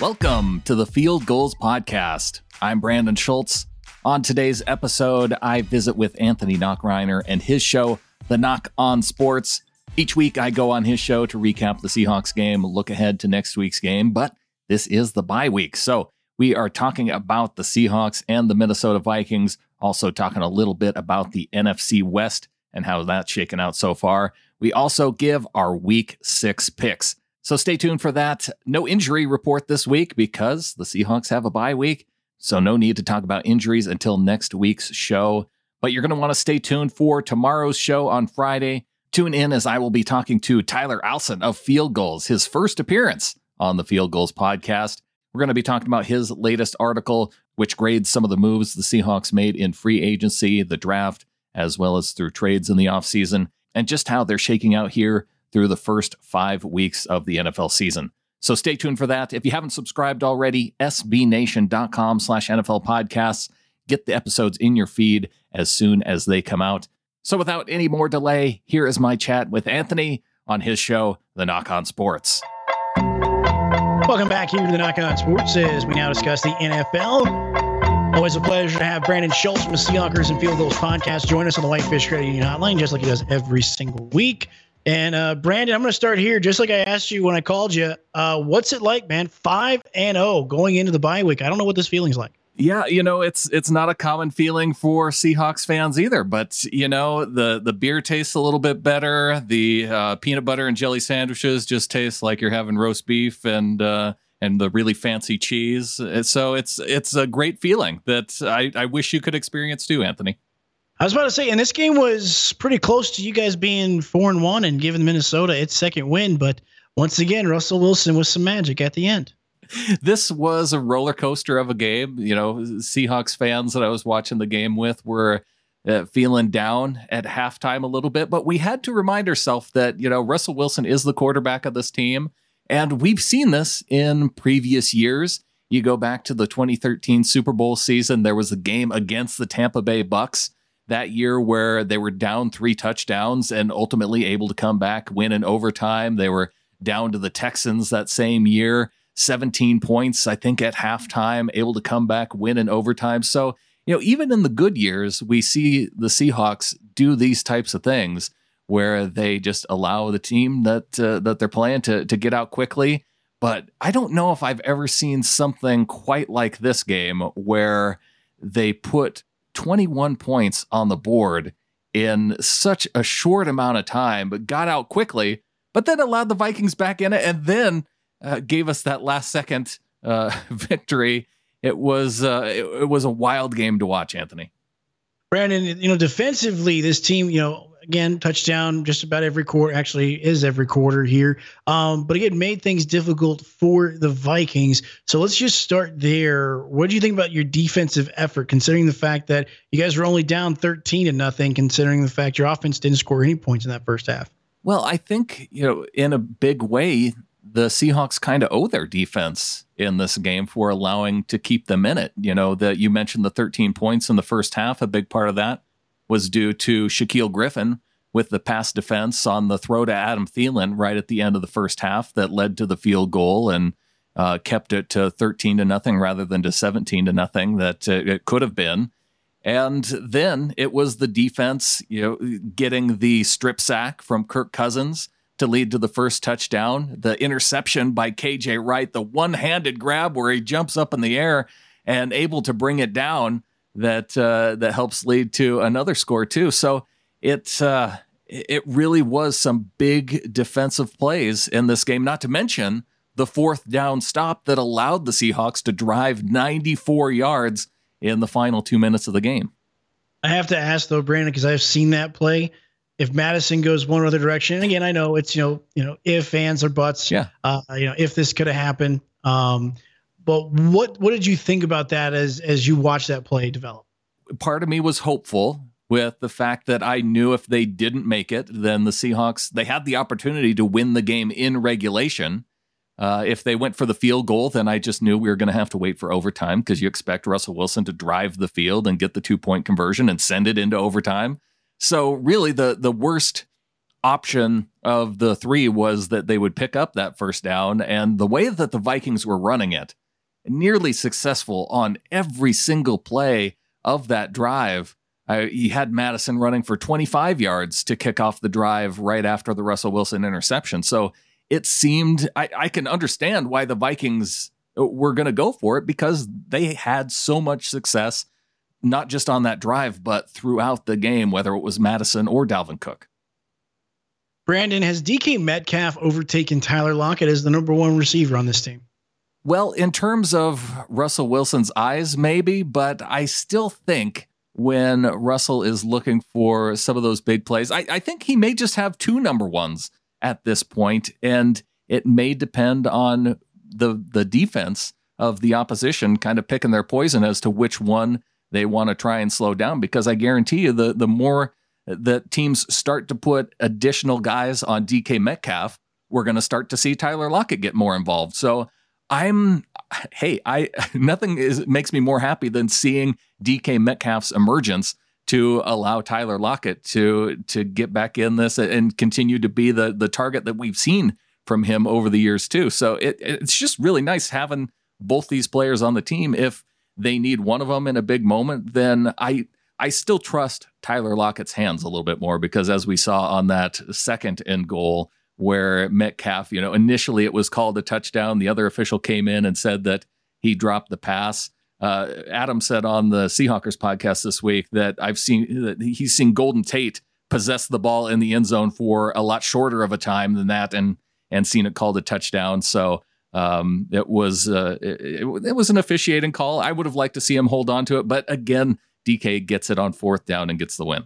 Welcome to the Field Gulls Podcast. I'm Brandon Schultz. On today's episode, I visit with Anthony Nachreiner and his show, The Knock on Sports. Each week, I go on his show to recap the Seahawks game, look ahead to next week's game, but this is the bye week. So we are talking about the Seahawks and the Minnesota Vikings, also talking a little bit about the NFC West and how that's shaken out so far. We also give our week six picks. So stay tuned for that. No injury report this week because the Seahawks have a bye week. So no need to talk about injuries until next week's show. But you're going to want to stay tuned for tomorrow's show on Friday. Tune in as I will be talking to Tyler Alson of Field Gulls, his first appearance on the Field Gulls podcast. We're going to be talking about his latest article, which grades some of the moves the Seahawks made in free agency, the draft, as well as through trades in the offseason, and just how they're shaking out here through the first five weeks of the NFL season. So stay tuned for that. If you haven't subscribed already, sbnation.com slash NFL podcasts. Get the episodes in your feed as soon as they come out. So without any more delay, here is my chat with Anthony on his show, The Knock on Sports. Welcome back here to the Knock on Sports as we now discuss the NFL. Always a pleasure to have Brandon Schultz from the Seahawkers and Field Gulls podcast join us on the Whitefish Credit Union Hotline, just like he does every single week. And uh, Brandon, I'm going to start here, just like I asked you when I called you. Uh, what's it like, man? Five and zero oh going into the bye week. I don't know what this feeling's like. Yeah, you know, it's it's not a common feeling for Seahawks fans either. But you know, the the beer tastes a little bit better. The uh, peanut butter and jelly sandwiches just taste like you're having roast beef and uh, and the really fancy cheese. So it's it's a great feeling that I, I wish you could experience too, Anthony. I was about to say, and this game was pretty close to you guys being four and one and giving Minnesota its second win. But once again, Russell Wilson with some magic at the end. This was a roller coaster of a game. You know, Seahawks fans that I was watching the game with were uh, feeling down at halftime a little bit, but we had to remind ourselves that, you know, Russell Wilson is the quarterback of this team. And we've seen this in previous years. You go back to the 2013 Super Bowl season, there was a game against the Tampa Bay Bucks that year where they were down three touchdowns and ultimately able to come back, win in overtime. They were down to the Texans that same year, 17 points, I think, at halftime, able to come back, win in overtime. So, you know, even in the good years, we see the Seahawks do these types of things where they just allow the team that uh, that they're playing to to get out quickly. But I don't know if I've ever seen something quite like this game where they put 21 points on the board in such a short amount of time, but got out quickly, but then allowed the Vikings back in it and then uh, gave us that last second uh, victory. It was uh, it, it was a wild game to watch, Anthony. Brandon, you know, defensively, this team, you know, again, touchdown just about every quarter. Actually, is every quarter here. Um, but again, made things difficult for the Vikings. So let's just start there. What do you think about your defensive effort, considering the fact that you guys were only down thirteen to nothing, considering the fact your offense didn't score any points in that first half? Well, I think you know, in a big way, the Seahawks kind of owe their defense in this game for allowing to keep them in it. You know, that you mentioned the 13 points in the first half, a big part of that was due to Shaquill Griffin with the pass defense on the throw to Adam Thielen right at the end of the first half that led to the field goal and uh, kept it to 13 to nothing rather than to 17 to nothing that uh, it could have been. And then it was the defense, you know, getting the strip sack from Kirk Cousins to lead to the first touchdown, the interception by KJ Wright, the one-handed grab where he jumps up in the air and able to bring it down that uh, that helps lead to another score too. So it uh, it really was some big defensive plays in this game. Not to mention the fourth down stop that allowed the Seahawks to drive 94 yards in the final two minutes of the game. I have to ask though, Brandon, because I've seen that play. If Mattison goes one other direction, and again, I know it's you know you know if fans or buts, yeah, uh, you know if this could have happened. Um, but what what did you think about that as as you watched that play develop? Part of me was hopeful with the fact that I knew if they didn't make it, then the Seahawks they had the opportunity to win the game in regulation. Uh, if they went for the field goal, then I just knew we were going to have to wait for overtime because you expect Russell Wilson to drive the field and get the two point conversion and send it into overtime. So really, the the worst option of the three was that they would pick up that first down. And the way that the Vikings were running it, nearly successful on every single play of that drive. Uh, you had Mattison running for 25 yards to kick off the drive right after the Russell Wilson interception. So it seemed, I, I can understand why the Vikings were going to go for it because they had so much success, not just on that drive, but throughout the game, whether it was Mattison or Dalvin Cook. Brandon, has DK Metcalf overtaken Tyler Lockett as the number one receiver on this team? Well, in terms of Russell Wilson's eyes, maybe, but I still think when Russell is looking for some of those big plays, I, I think he may just have two number ones at this point, and it may depend on the the defense of the opposition kind of picking their poison as to which one they want to try and slow down. Because I guarantee you, the the more that teams start to put additional guys on DK Metcalf, we're going to start to see Tyler Lockett get more involved. So I'm hey, I nothing is makes me more happy than seeing DK Metcalf's emergence to allow Tyler Lockett to to get back in this and continue to be the the target that we've seen from him over the years too. So it, it's just really nice having both these players on the team. If they need one of them in a big moment, then I I still trust Tyler Lockett's hands a little bit more because as we saw on that second end goal, where Metcalf, you know, initially it was called a touchdown. The other official came in and said that he dropped the pass. Uh, Adam said on the Seahawkers podcast this week that I've seen that he's seen Golden Tate possess the ball in the end zone for a lot shorter of a time than that, and and seen it called a touchdown. So um, it was uh, it, it was an officiating call. I would have liked to see him hold on to it, but again, DK gets it on fourth down and gets the win.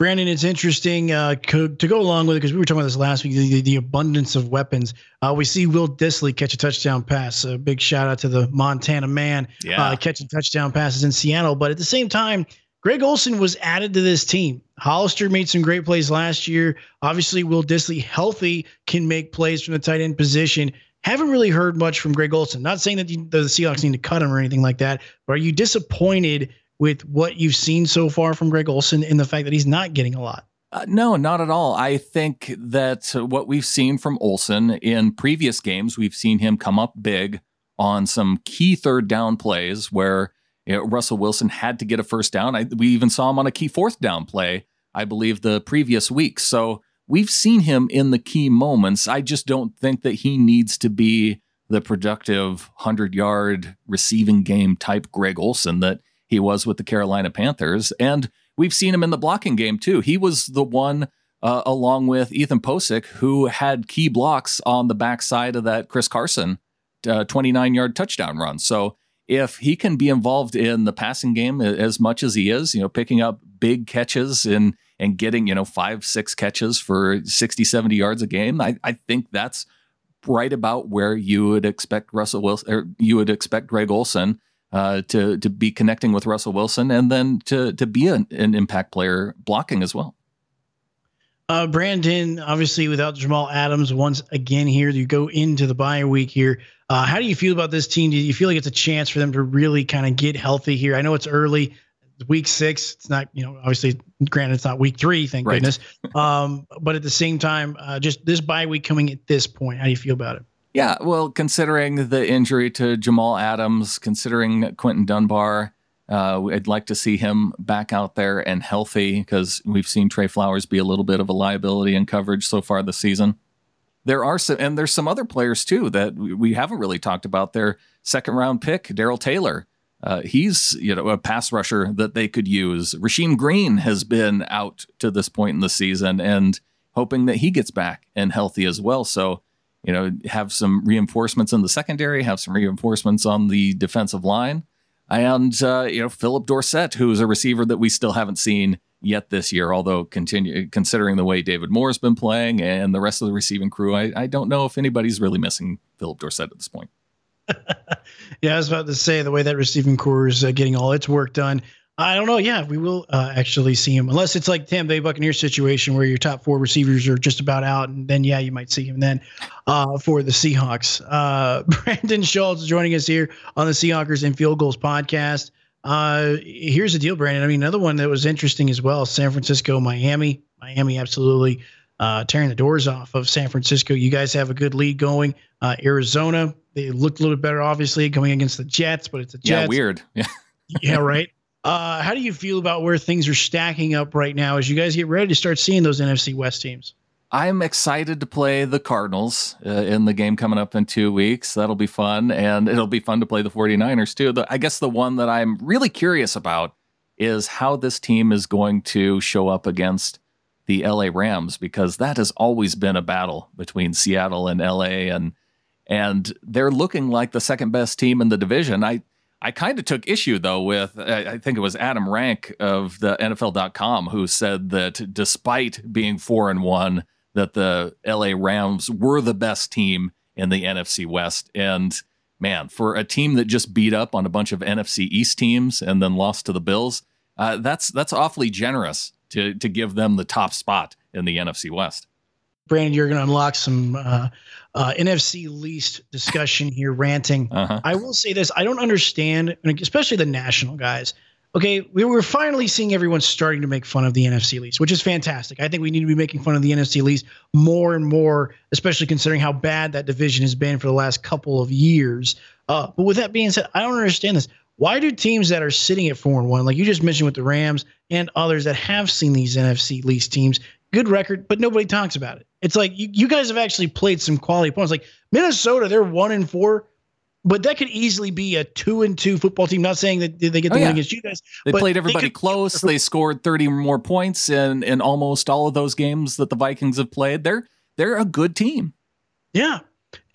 Brandon, it's interesting uh, co- to go along with it because we were talking about this last week the, the abundance of weapons. Uh, we see Will Dissly catch a touchdown pass. A big shout out to the Montana man yeah. uh, catching touchdown passes in Seattle. But at the same time, Greg Olsen was added to this team. Hollister made some great plays last year. Obviously, Will Dissly, healthy, can make plays from the tight end position. Haven't really heard much from Greg Olsen. Not saying that the, the Seahawks need to cut him or anything like that, but are you disappointed with what you've seen so far from Greg Olsen in the fact that he's not getting a lot? Uh, no, not at all. I think that what we've seen from Olsen in previous games, we've seen him come up big on some key third down plays where you know, Russell Wilson had to get a first down. I, we even saw him on a key fourth down play, I believe, the previous week. So we've seen him in the key moments. I just don't think that he needs to be the productive 100 yard receiving game type Greg Olson that he was with the Carolina Panthers. And we've seen him in the blocking game too. He was the one, uh, along with Ethan Pocic, who had key blocks on the backside of that Chris Carson 29 uh, yard touchdown run. So if he can be involved in the passing game as much as he is, you know, picking up big catches and and getting, you know, five, six catches for 60, 70 yards a game, I, I think that's right about where you would expect Russell Wilson or you would expect Greg Olsen uh, to to be connecting with Russell Wilson and then to to be an, an impact player blocking as well. Uh, Brandon, obviously, without Jamal Adams once again here, you go into the bye week here. Uh, how do you feel about this team? Do you feel like it's a chance for them to really kind of get healthy here? I know it's early, week six. It's not, you know, obviously, granted, it's not week three, thank right. goodness. Um, but at the same time, uh, just this bye week coming at this point, how do you feel about it? Yeah, well, considering the injury to Jamal Adams, considering Quinton Dunbar, uh, I'd like to see him back out there and healthy because we've seen Tre Flowers be a little bit of a liability in coverage so far this season. There are some, and there's some other players too that we haven't really talked about. Their second round pick, Darrell Taylor. Uh, he's you know a pass rusher that they could use. Rasheem Green has been out to this point in the season, and hoping that he gets back and healthy as well. So you know, have some reinforcements in the secondary, have some reinforcements on the defensive line, and uh, you know, Phillip Dorsett, who is a receiver that we still haven't seen yet this year. Although continue considering the way David Moore's been playing and the rest of the receiving crew, I, I don't know if anybody's really missing Phillip Dorsett at this point. yeah, I was about to say the way that receiving core is uh, getting all its work done. I don't know. Yeah, we will uh, actually see him, unless it's like Tampa Bay Buccaneers situation where your top four receivers are just about out, and then yeah, you might see him then uh, for the Seahawks. Uh, Brandon Schultz joining us here on the Seahawkers and Field Gulls podcast. Uh, here's the deal, Brandon. I mean, another one that was interesting as well: San Francisco, Miami. Miami absolutely uh, tearing the doors off of San Francisco. You guys have a good lead going. Uh, Arizona, they looked a little bit better, obviously, going against the Jets, but it's a Jets. Yeah, weird. Yeah, yeah, right. Uh, how do you feel about where things are stacking up right now as you guys get ready to start seeing those NFC West teams? I'm excited to play the Cardinals uh, in the game coming up in two weeks. That'll be fun. And it'll be fun to play the 49ers too. The, I guess the one that I'm really curious about is how this team is going to show up against the LA Rams because that has always been a battle between Seattle and LA and and they're looking like the second best team in the division. I I kind of took issue though with I think it was Adam Rank of the NFL.com who said that despite being four and one, that the LA Rams were the best team in the NFC West. And man, for a team that just beat up on a bunch of NFC East teams and then lost to the Bills, uh, that's that's awfully generous to to give them the top spot in the NFC West. Brandon, you're going to unlock some uh, uh, NFC least discussion here, ranting. Uh-huh. I will say this: I don't understand, especially the national guys. Okay, we were finally seeing everyone starting to make fun of the NFC least, which is fantastic. I think we need to be making fun of the NFC least more and more, especially considering how bad that division has been for the last couple of years. Uh, but with that being said, I don't understand this. Why do teams that are sitting at four and one, like you just mentioned with the Rams and others that have seen these NFC least teams, good record, but nobody talks about it. It's like you, you guys have actually played some quality points. Like Minnesota, they're one and four, but that could easily be a two and two football team. Not saying that they get the oh, win against you guys. They played everybody they close. They scored 30 more points in in almost all of those games that the Vikings have played. They're they're a good team. Yeah.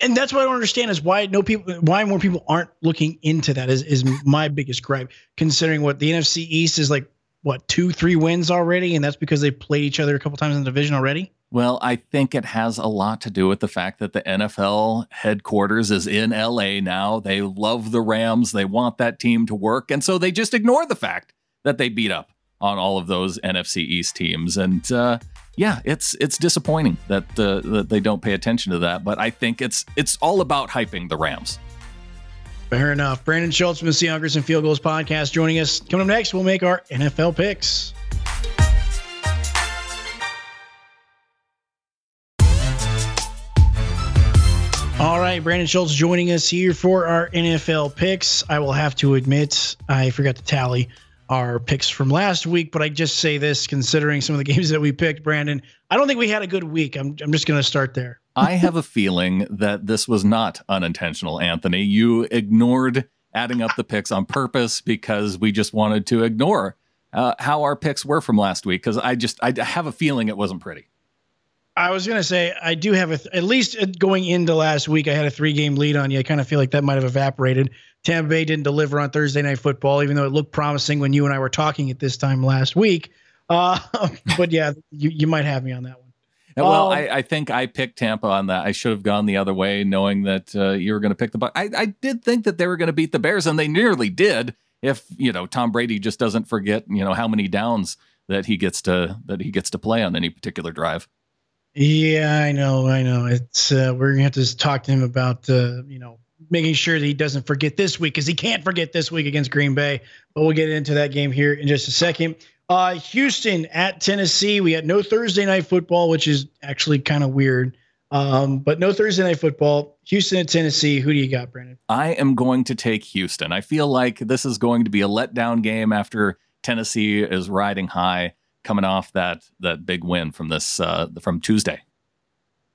And that's what I don't understand is why no people why more people aren't looking into that is is my biggest gripe, considering what the NFC East is like what two, three wins already, and that's because they played each other a couple times in the division already. Well, I think it has a lot to do with the fact that the NFL headquarters is in LA now. They love the Rams. They want that team to work. And so they just ignore the fact that they beat up on all of those NFC East teams. And uh, yeah, it's it's disappointing that uh, that they don't pay attention to that. But I think it's it's all about hyping the Rams. Fair enough. Brandon Schultz from the Seahawkers and Field Gulls podcast joining us. Coming up next, we'll make our NFL picks. Brandon Schultz joining us here for our NFL picks. I will have to admit, I forgot to tally our picks from last week, but I just say this considering some of the games that we picked, Brandon. I don't think we had a good week. I'm, I'm just going to start there. I have a feeling that this was not unintentional, Anthony. You ignored adding up the picks on purpose because we just wanted to ignore uh, how our picks were from last week because I just I have a feeling it wasn't pretty. I was gonna say I do have a th- at least going into last week I had a three game lead on you. I kind of feel like that might have evaporated. Tampa Bay didn't deliver on Thursday Night Football, even though it looked promising when you and I were talking at this time last week. Uh, but yeah, you, you might have me on that one. Well, um, I, I, think I picked Tampa on that. I should have gone the other way, knowing that uh, you were going to pick the Buck. I, I did think that they were going to beat the Bears, and they nearly did. If you know Tom Brady just doesn't forget, you know how many downs that he gets to that he gets to play on any particular drive. Yeah, I know, I know. It's uh, we're gonna have to talk to him about uh, you know making sure that he doesn't forget this week because he can't forget this week against Green Bay. But we'll get into that game here in just a second. Uh, Houston at Tennessee. We had no Thursday night football, which is actually kind of weird. Um, but no Thursday night football. Houston at Tennessee. Who do you got, Brandon? I am going to take Houston. I feel like this is going to be a letdown game after Tennessee is riding high, coming off that that big win from this uh, from Tuesday.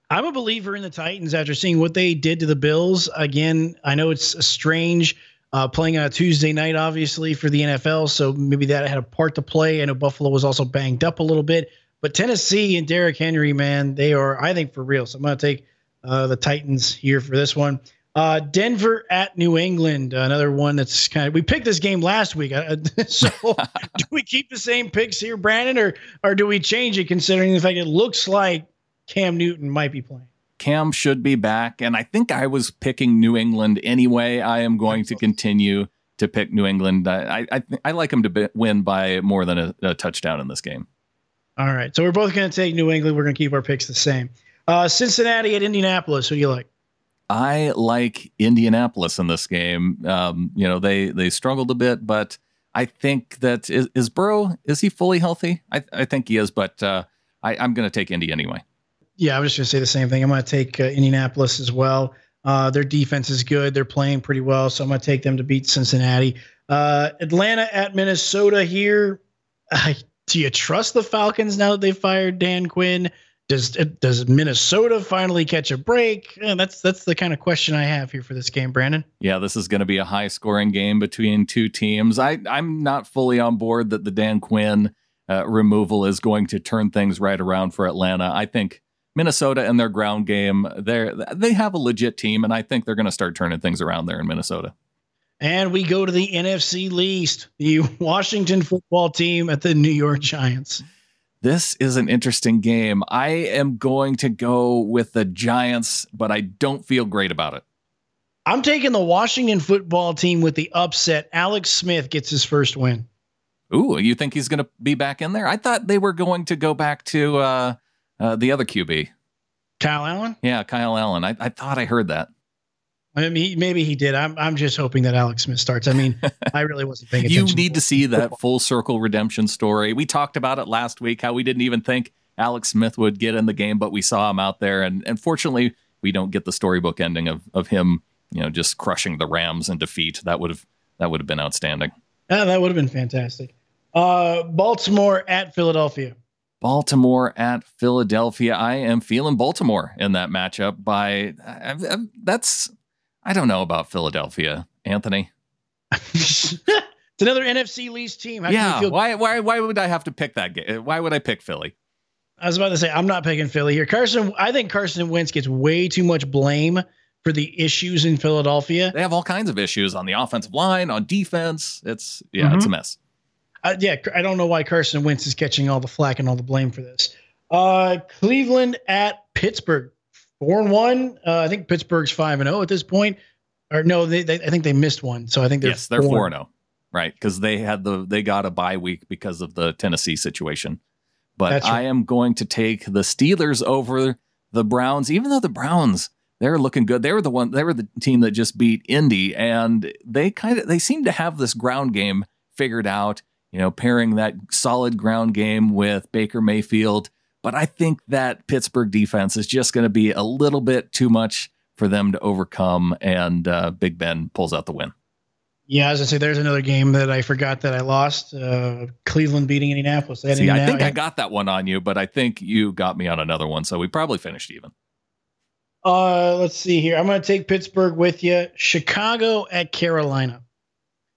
I'm a believer in the Titans after seeing what they did to the Bills. Again, I know it's strange uh, playing on a Tuesday night, obviously, for the NFL. So maybe that had a part to play. I know Buffalo was also banged up a little bit. But Tennessee and Derrick Henry, man, they are, I think, for real. So I'm going to take uh, the Titans here for this one. Uh, Denver at New England, another one that's kind of. We picked this game last week, uh, so do we keep the same picks here, Brandon, or or do we change it considering the fact it looks like Cam Newton might be playing. Cam should be back, and I think I was picking New England anyway. I am going to continue to pick New England. I I, I like them to be, win by more than a, a, touchdown in this game. All right, so we're both going to take New England. We're going to keep our picks the same. Uh, Cincinnati at Indianapolis. Who do you like? I like Indianapolis in this game. Um, you know, they they struggled a bit, but I think that is, is Burrow is he fully healthy? I I think he is, but uh, I, I'm going to take Indy anyway. Yeah, I was just going to say the same thing. I'm going to take uh, Indianapolis as well. Uh, their defense is good. They're playing pretty well, so I'm going to take them to beat Cincinnati. Uh, Atlanta at Minnesota here. do you trust the Falcons now that they fired Dan Quinn? Does does Minnesota finally catch a break? Yeah, that's that's the kind of question I have here for this game, Brandon. Yeah, this is going to be a high scoring game between two teams. I I'm not fully on board that the Dan Quinn uh, removal is going to turn things right around for Atlanta. I think Minnesota and their ground game, they they have a legit team, and I think they're going to start turning things around there in Minnesota. And we go to the NFC least, the Washington football team at the New York Giants. This is an interesting game. I am going to go with the Giants, but I don't feel great about it. I'm taking the Washington football team with the upset. Alex Smith gets his first win. Ooh, you think he's going to be back in there? I thought they were going to go back to uh, uh, the other QB. Kyle Allen? Yeah, Kyle Allen. I, I thought I heard that. I mean, he, maybe he did. I'm, I'm just hoping that Alex Smith starts. I mean, I really wasn't paying attention. you need to see that full circle redemption story. We talked about it last week, how we didn't even think Alex Smith would get in the game, but we saw him out there. And, and fortunately, we don't get the storybook ending of, of him, you know, just crushing the Rams in defeat. That would have that would have been outstanding. Yeah, that would have been fantastic. Uh, Baltimore at Philadelphia. Baltimore at Philadelphia. I am feeling Baltimore in that matchup. By that's I don't know about Philadelphia, Anthony. it's another NFC least team. How yeah. Why, why, why would I have to pick that game? Why would I pick Philly? I was about to say, I'm not picking Philly here. Carson, I think Carson Wentz gets way too much blame for the issues in Philadelphia. They have all kinds of issues on the offensive line, on defense. It's, yeah, mm-hmm. it's a mm-hmm. mess. Uh, yeah, I don't know why Carson Wentz is catching all the flack and all the blame for this. Uh, Cleveland at Pittsburgh four and one. Uh, I think Pittsburgh's five and zero oh at this point. Or no, they, they, I think they missed one. So I think they're yes, they're four and zero, oh, right? Because they had the they got a bye week because of the Tennessee situation. But right. I am going to take the Steelers over the Browns, even though the Browns they're looking good. They were the one. They were the team that just beat Indy, and they kind of they seem to have this ground game figured out. You know, pairing that solid ground game with Baker Mayfield but I think that Pittsburgh defense is just going to be a little bit too much for them to overcome, and uh, Big Ben pulls out the win. Yeah, as I say, there's another game that I forgot that I lost. Uh, Cleveland beating Indianapolis. See, Indiana- I think I got that one on you, but I think you got me on another one, so we probably finished even. Uh, let's see here. I'm going to take Pittsburgh with you. Chicago at Carolina.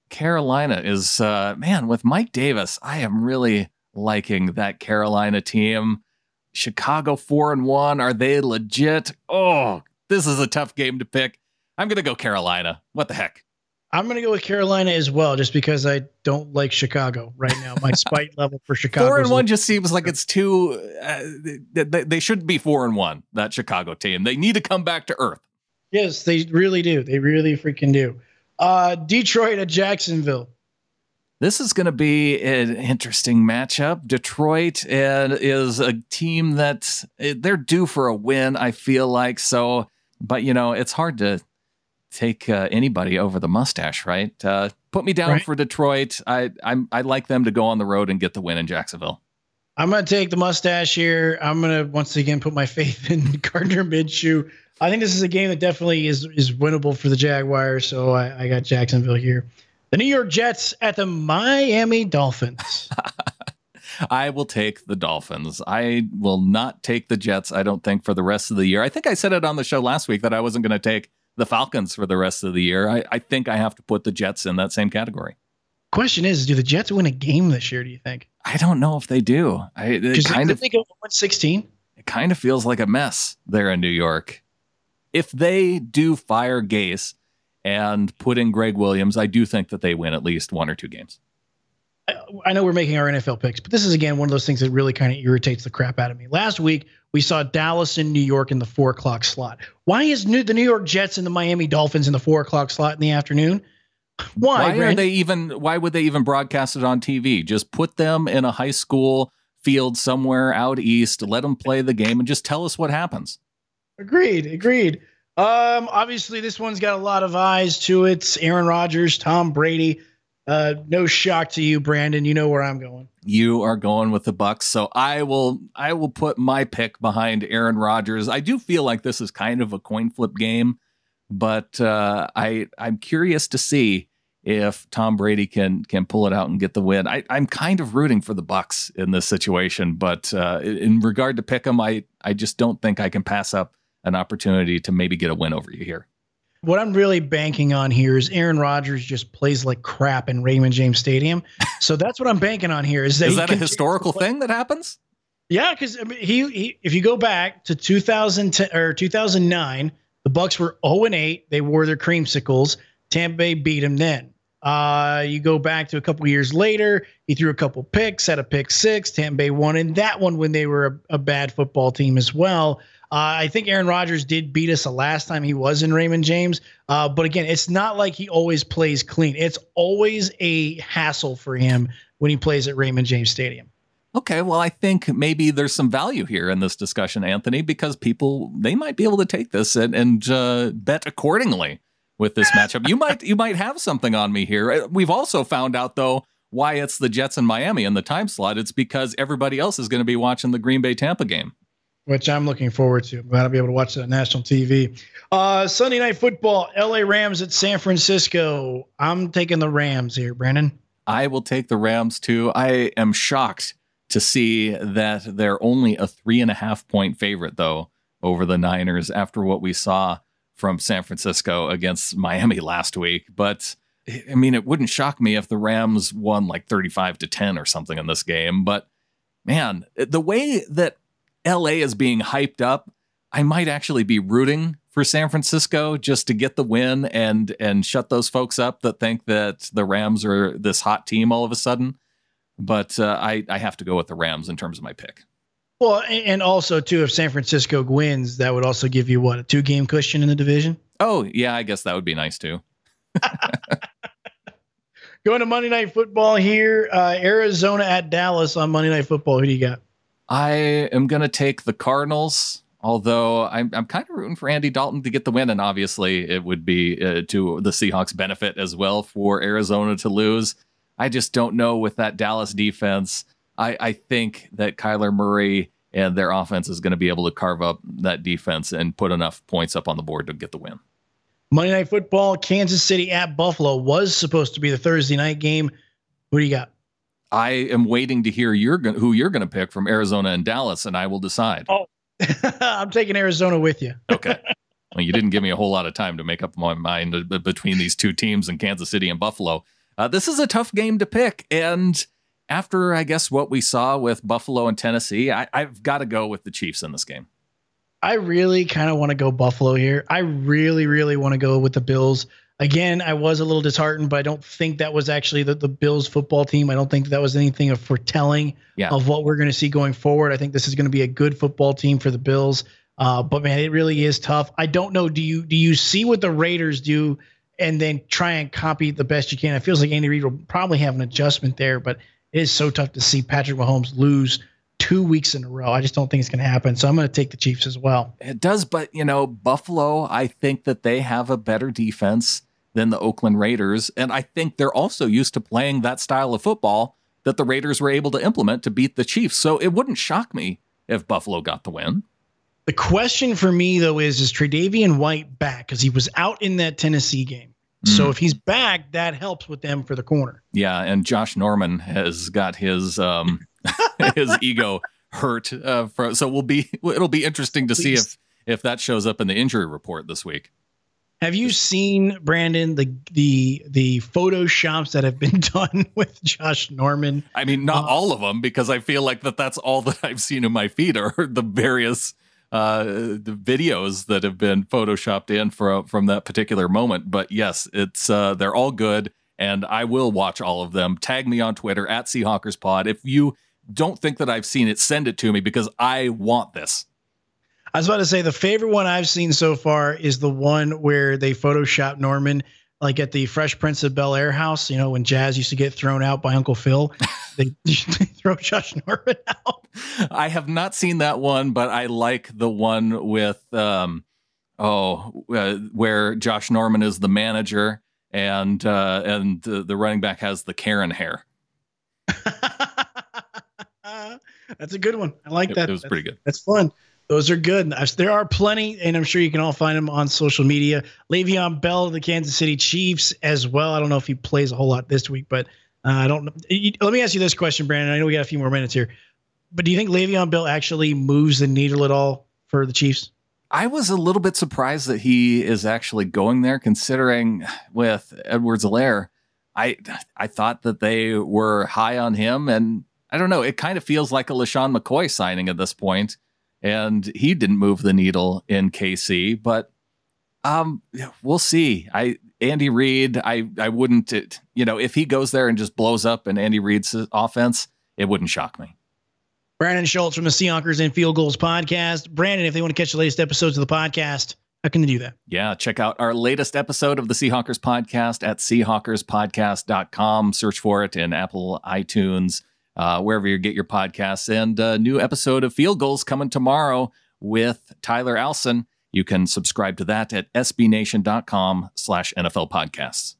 Carolina is uh, man with Mike Davis. I am really liking that Carolina team. Chicago four and one. Are they legit? Oh, this is a tough game to pick. I'm gonna go Carolina. What the heck? I'm gonna go with Carolina as well, just because I don't like Chicago right now. My spite level for Chicago. Four and one just seems like it's too. Uh, they, they shouldn't be four and one. That Chicago team. They need to come back to earth. Yes, they really do. They really freaking do. Uh, Detroit at Jacksonville. This is going to be an interesting matchup. Detroit is a team that eh, they're due for a win, I feel like. So, but you know, it's hard to take uh, anybody over the mustache, right? Uh, put me down right. for Detroit. I I'm, I like them to go on the road and get the win in Jacksonville. I'm going to take the mustache here. I'm going to once again put my faith in Gardner Minshew. I think this is a game that definitely is is winnable for the Jaguars. So I, I got Jacksonville here. The New York Jets at the Miami Dolphins. I will take the Dolphins. I will not take the Jets, I don't think, for the rest of the year. I think I said it on the show last week that I wasn't going to take the Falcons for the rest of the year. I, I, think I have to put the Jets in that same category. Question is, do the Jets win a game this year, do you think? I don't know if they do. I kind of think 16. It kind of feels like a mess there in New York. If they do fire Gase, and put in Gregg Williams, I do think that they win at least one or two games. I know we're making our NFL picks, but this is again one of those things that really kind of irritates the crap out of me. Last week we saw Dallas and New York in the four o'clock slot. Why is new, the New York Jets and the Miami Dolphins in the four o'clock slot in the afternoon? Why, why are they even? Why would they even broadcast it on TV? Just put them in a high school field somewhere out east. Let them play the game and just tell us what happens. Agreed. Agreed. Um, obviously, this one's got a lot of eyes to it. Aaron Rodgers, Tom Brady. Uh, no shock to you, Brandon. You know where I'm going. You are going with the Bucks, so I will. I will put my pick behind Aaron Rodgers. I do feel like this is kind of a coin flip game, but uh, I I'm curious to see if Tom Brady can can pull it out and get the win. I, I'm kind of rooting for the Bucks in this situation, but uh, in regard to pick 'em, I I just don't think I can pass up an opportunity to maybe get a win over you here. What I'm really banking on here is Aaron Rodgers just plays like crap in Raymond James Stadium. So that's what I'm banking on here. Is that is that a historical thing that happens? Yeah, because I mean, he, he if you go back to 2010 or 2009, the Bucks were 0 and 8. They wore their creamsicles. Tampa Bay beat him then. Uh, you go back to a couple years later, he threw a couple picks, had a pick six. Tampa Bay won in that one when they were a, a bad football team as well. Uh, I think Aaron Rodgers did beat us the last time he was in Raymond James. Uh, but again, it's not like he always plays clean. It's always a hassle for him when he plays at Raymond James Stadium. Okay, well, I think maybe there's some value here in this discussion, Anthony, because people they might be able to take this and, and uh, bet accordingly with this matchup. You might you might have something on me here. Uh, we've also found out though why it's the Jets in Miami in the time slot. It's because everybody else is going to be watching the Green Bay Tampa game which I'm looking forward to. I'm glad I'll be able to watch that on national TV. Uh, Sunday night football, LA Rams at San Francisco. I'm taking the Rams here, Brandon. I will take the Rams too. I am shocked to see that they're only a three and a half point favorite, though, over the Niners after what we saw from San Francisco against Miami last week. But I mean, it wouldn't shock me if the Rams won like 35 to 10 or something in this game. But man, the way that LA is being hyped up, I might actually be rooting for San Francisco just to get the win and and shut those folks up that think that the Rams are this hot team all of a sudden. But uh, I I have to go with the Rams in terms of my pick. Well, and also too, if San Francisco wins, that would also give you what a two game cushion in the division. Oh yeah, I guess that would be nice too. Going to Monday Night Football here, uh, Arizona at Dallas on Monday Night Football. Who do you got? I am going to take the Cardinals, although I'm, I'm kind of rooting for Andy Dalton to get the win. And obviously, it would be uh, to the Seahawks' benefit as well for Arizona to lose. I just don't know with that Dallas defense. I, I think that Kyler Murray and their offense is going to be able to carve up that defense and put enough points up on the board to get the win. Monday Night Football, Kansas City at Buffalo was supposed to be the Thursday night game. Who do you got? I am waiting to hear you're who you're going to pick from Arizona and Dallas, and I will decide. Oh, I'm taking Arizona with you. okay. Well, you didn't give me a whole lot of time to make up my mind between these two teams in Kansas City and Buffalo. Uh, this is a tough game to pick, and after I guess what we saw with Buffalo and Tennessee, I, I've got to go with the Chiefs in this game. I really kind of want to go Buffalo here. I really, really want to go with the Bills. Again, I was a little disheartened, but I don't think that was actually the, the Bills football team. I don't think that was anything of foretelling yeah. of what we're going to see going forward. I think this is going to be a good football team for the Bills. Uh, but man, it really is tough. I don't know. Do you do you see what the Raiders do and then try and copy the best you can? It feels like Andy Reid will probably have an adjustment there, but it is so tough to see Patrick Mahomes lose two weeks in a row. I just don't think it's going to happen. So I'm going to take the Chiefs as well. It does, but you know, Buffalo, I think that they have a better defense than the Oakland Raiders. And I think they're also used to playing that style of football that the Raiders were able to implement to beat the Chiefs. So it wouldn't shock me if Buffalo got the win. The question for me though is is Tre'Davious White back because he was out in that Tennessee game. Mm. So if he's back, that helps with them for the corner. Yeah, and Josh Norman has got his um his ego hurt. Uh, for, so we'll be it'll be interesting to Please. see if if that shows up in the injury report this week. Have you seen Brandon the the the photoshops that have been done with Josh Norman? I mean, not uh, all of them, because I feel like that that's all that I've seen in my feed are the various uh, the videos that have been photoshopped in from from that particular moment. But yes, it's uh, they're all good, and I will watch all of them. Tag me on Twitter at SeahawkersPod if you don't think that I've seen it. Send it to me because I want this. I was about to say the favorite one I've seen so far is the one where they Photoshop Norman like at the Fresh Prince of Bel Air house. You know when Jazz used to get thrown out by Uncle Phil, they, they throw Josh Norman out. I have not seen that one, but I like the one with um, oh uh, where Josh Norman is the manager and uh, and the, the running back has the Karen hair. That's a good one. I like It, that. it was That's- pretty good. That's fun. Those are good. There are plenty, and I'm sure you can all find them on social media. Le'Veon Bell of the Kansas City Chiefs as well. I don't know if he plays a whole lot this week, but uh, I don't know. Let me ask you this question, Brandon. I know we got a few more minutes here, but do you think Le'Veon Bell actually moves the needle at all for the Chiefs? I was a little bit surprised that he is actually going there, considering with Edwards-Helaire, I I thought that they were high on him, and I don't know. It kind of feels like a LeSean McCoy signing at this point, and he didn't move the needle in KC, but um, we'll see. I Andy Reid, I I wouldn't, it, you know, if he goes there and just blows up in Andy Reid's offense, it wouldn't shock me. Brandon Schultz from the Seahawkers and Field Gulls podcast. Brandon, if they want to catch the latest episodes of the podcast, how can they do that? Yeah, check out our latest episode of the Seahawkers podcast at seahawkerspodcast.com. Search for it in Apple, iTunes, uh, wherever you get your podcasts. And a new episode of Field Gulls coming tomorrow with Tyler Alson. You can subscribe to that at sbnation.com slash NFL podcasts.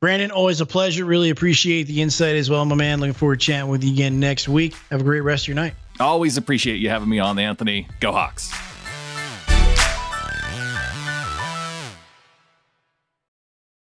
Brandon, always a pleasure. Really appreciate the insight as well, my man. Looking forward to chatting with you again next week. Have a great rest of your night. Always appreciate you having me on, Anthony. Go Hawks.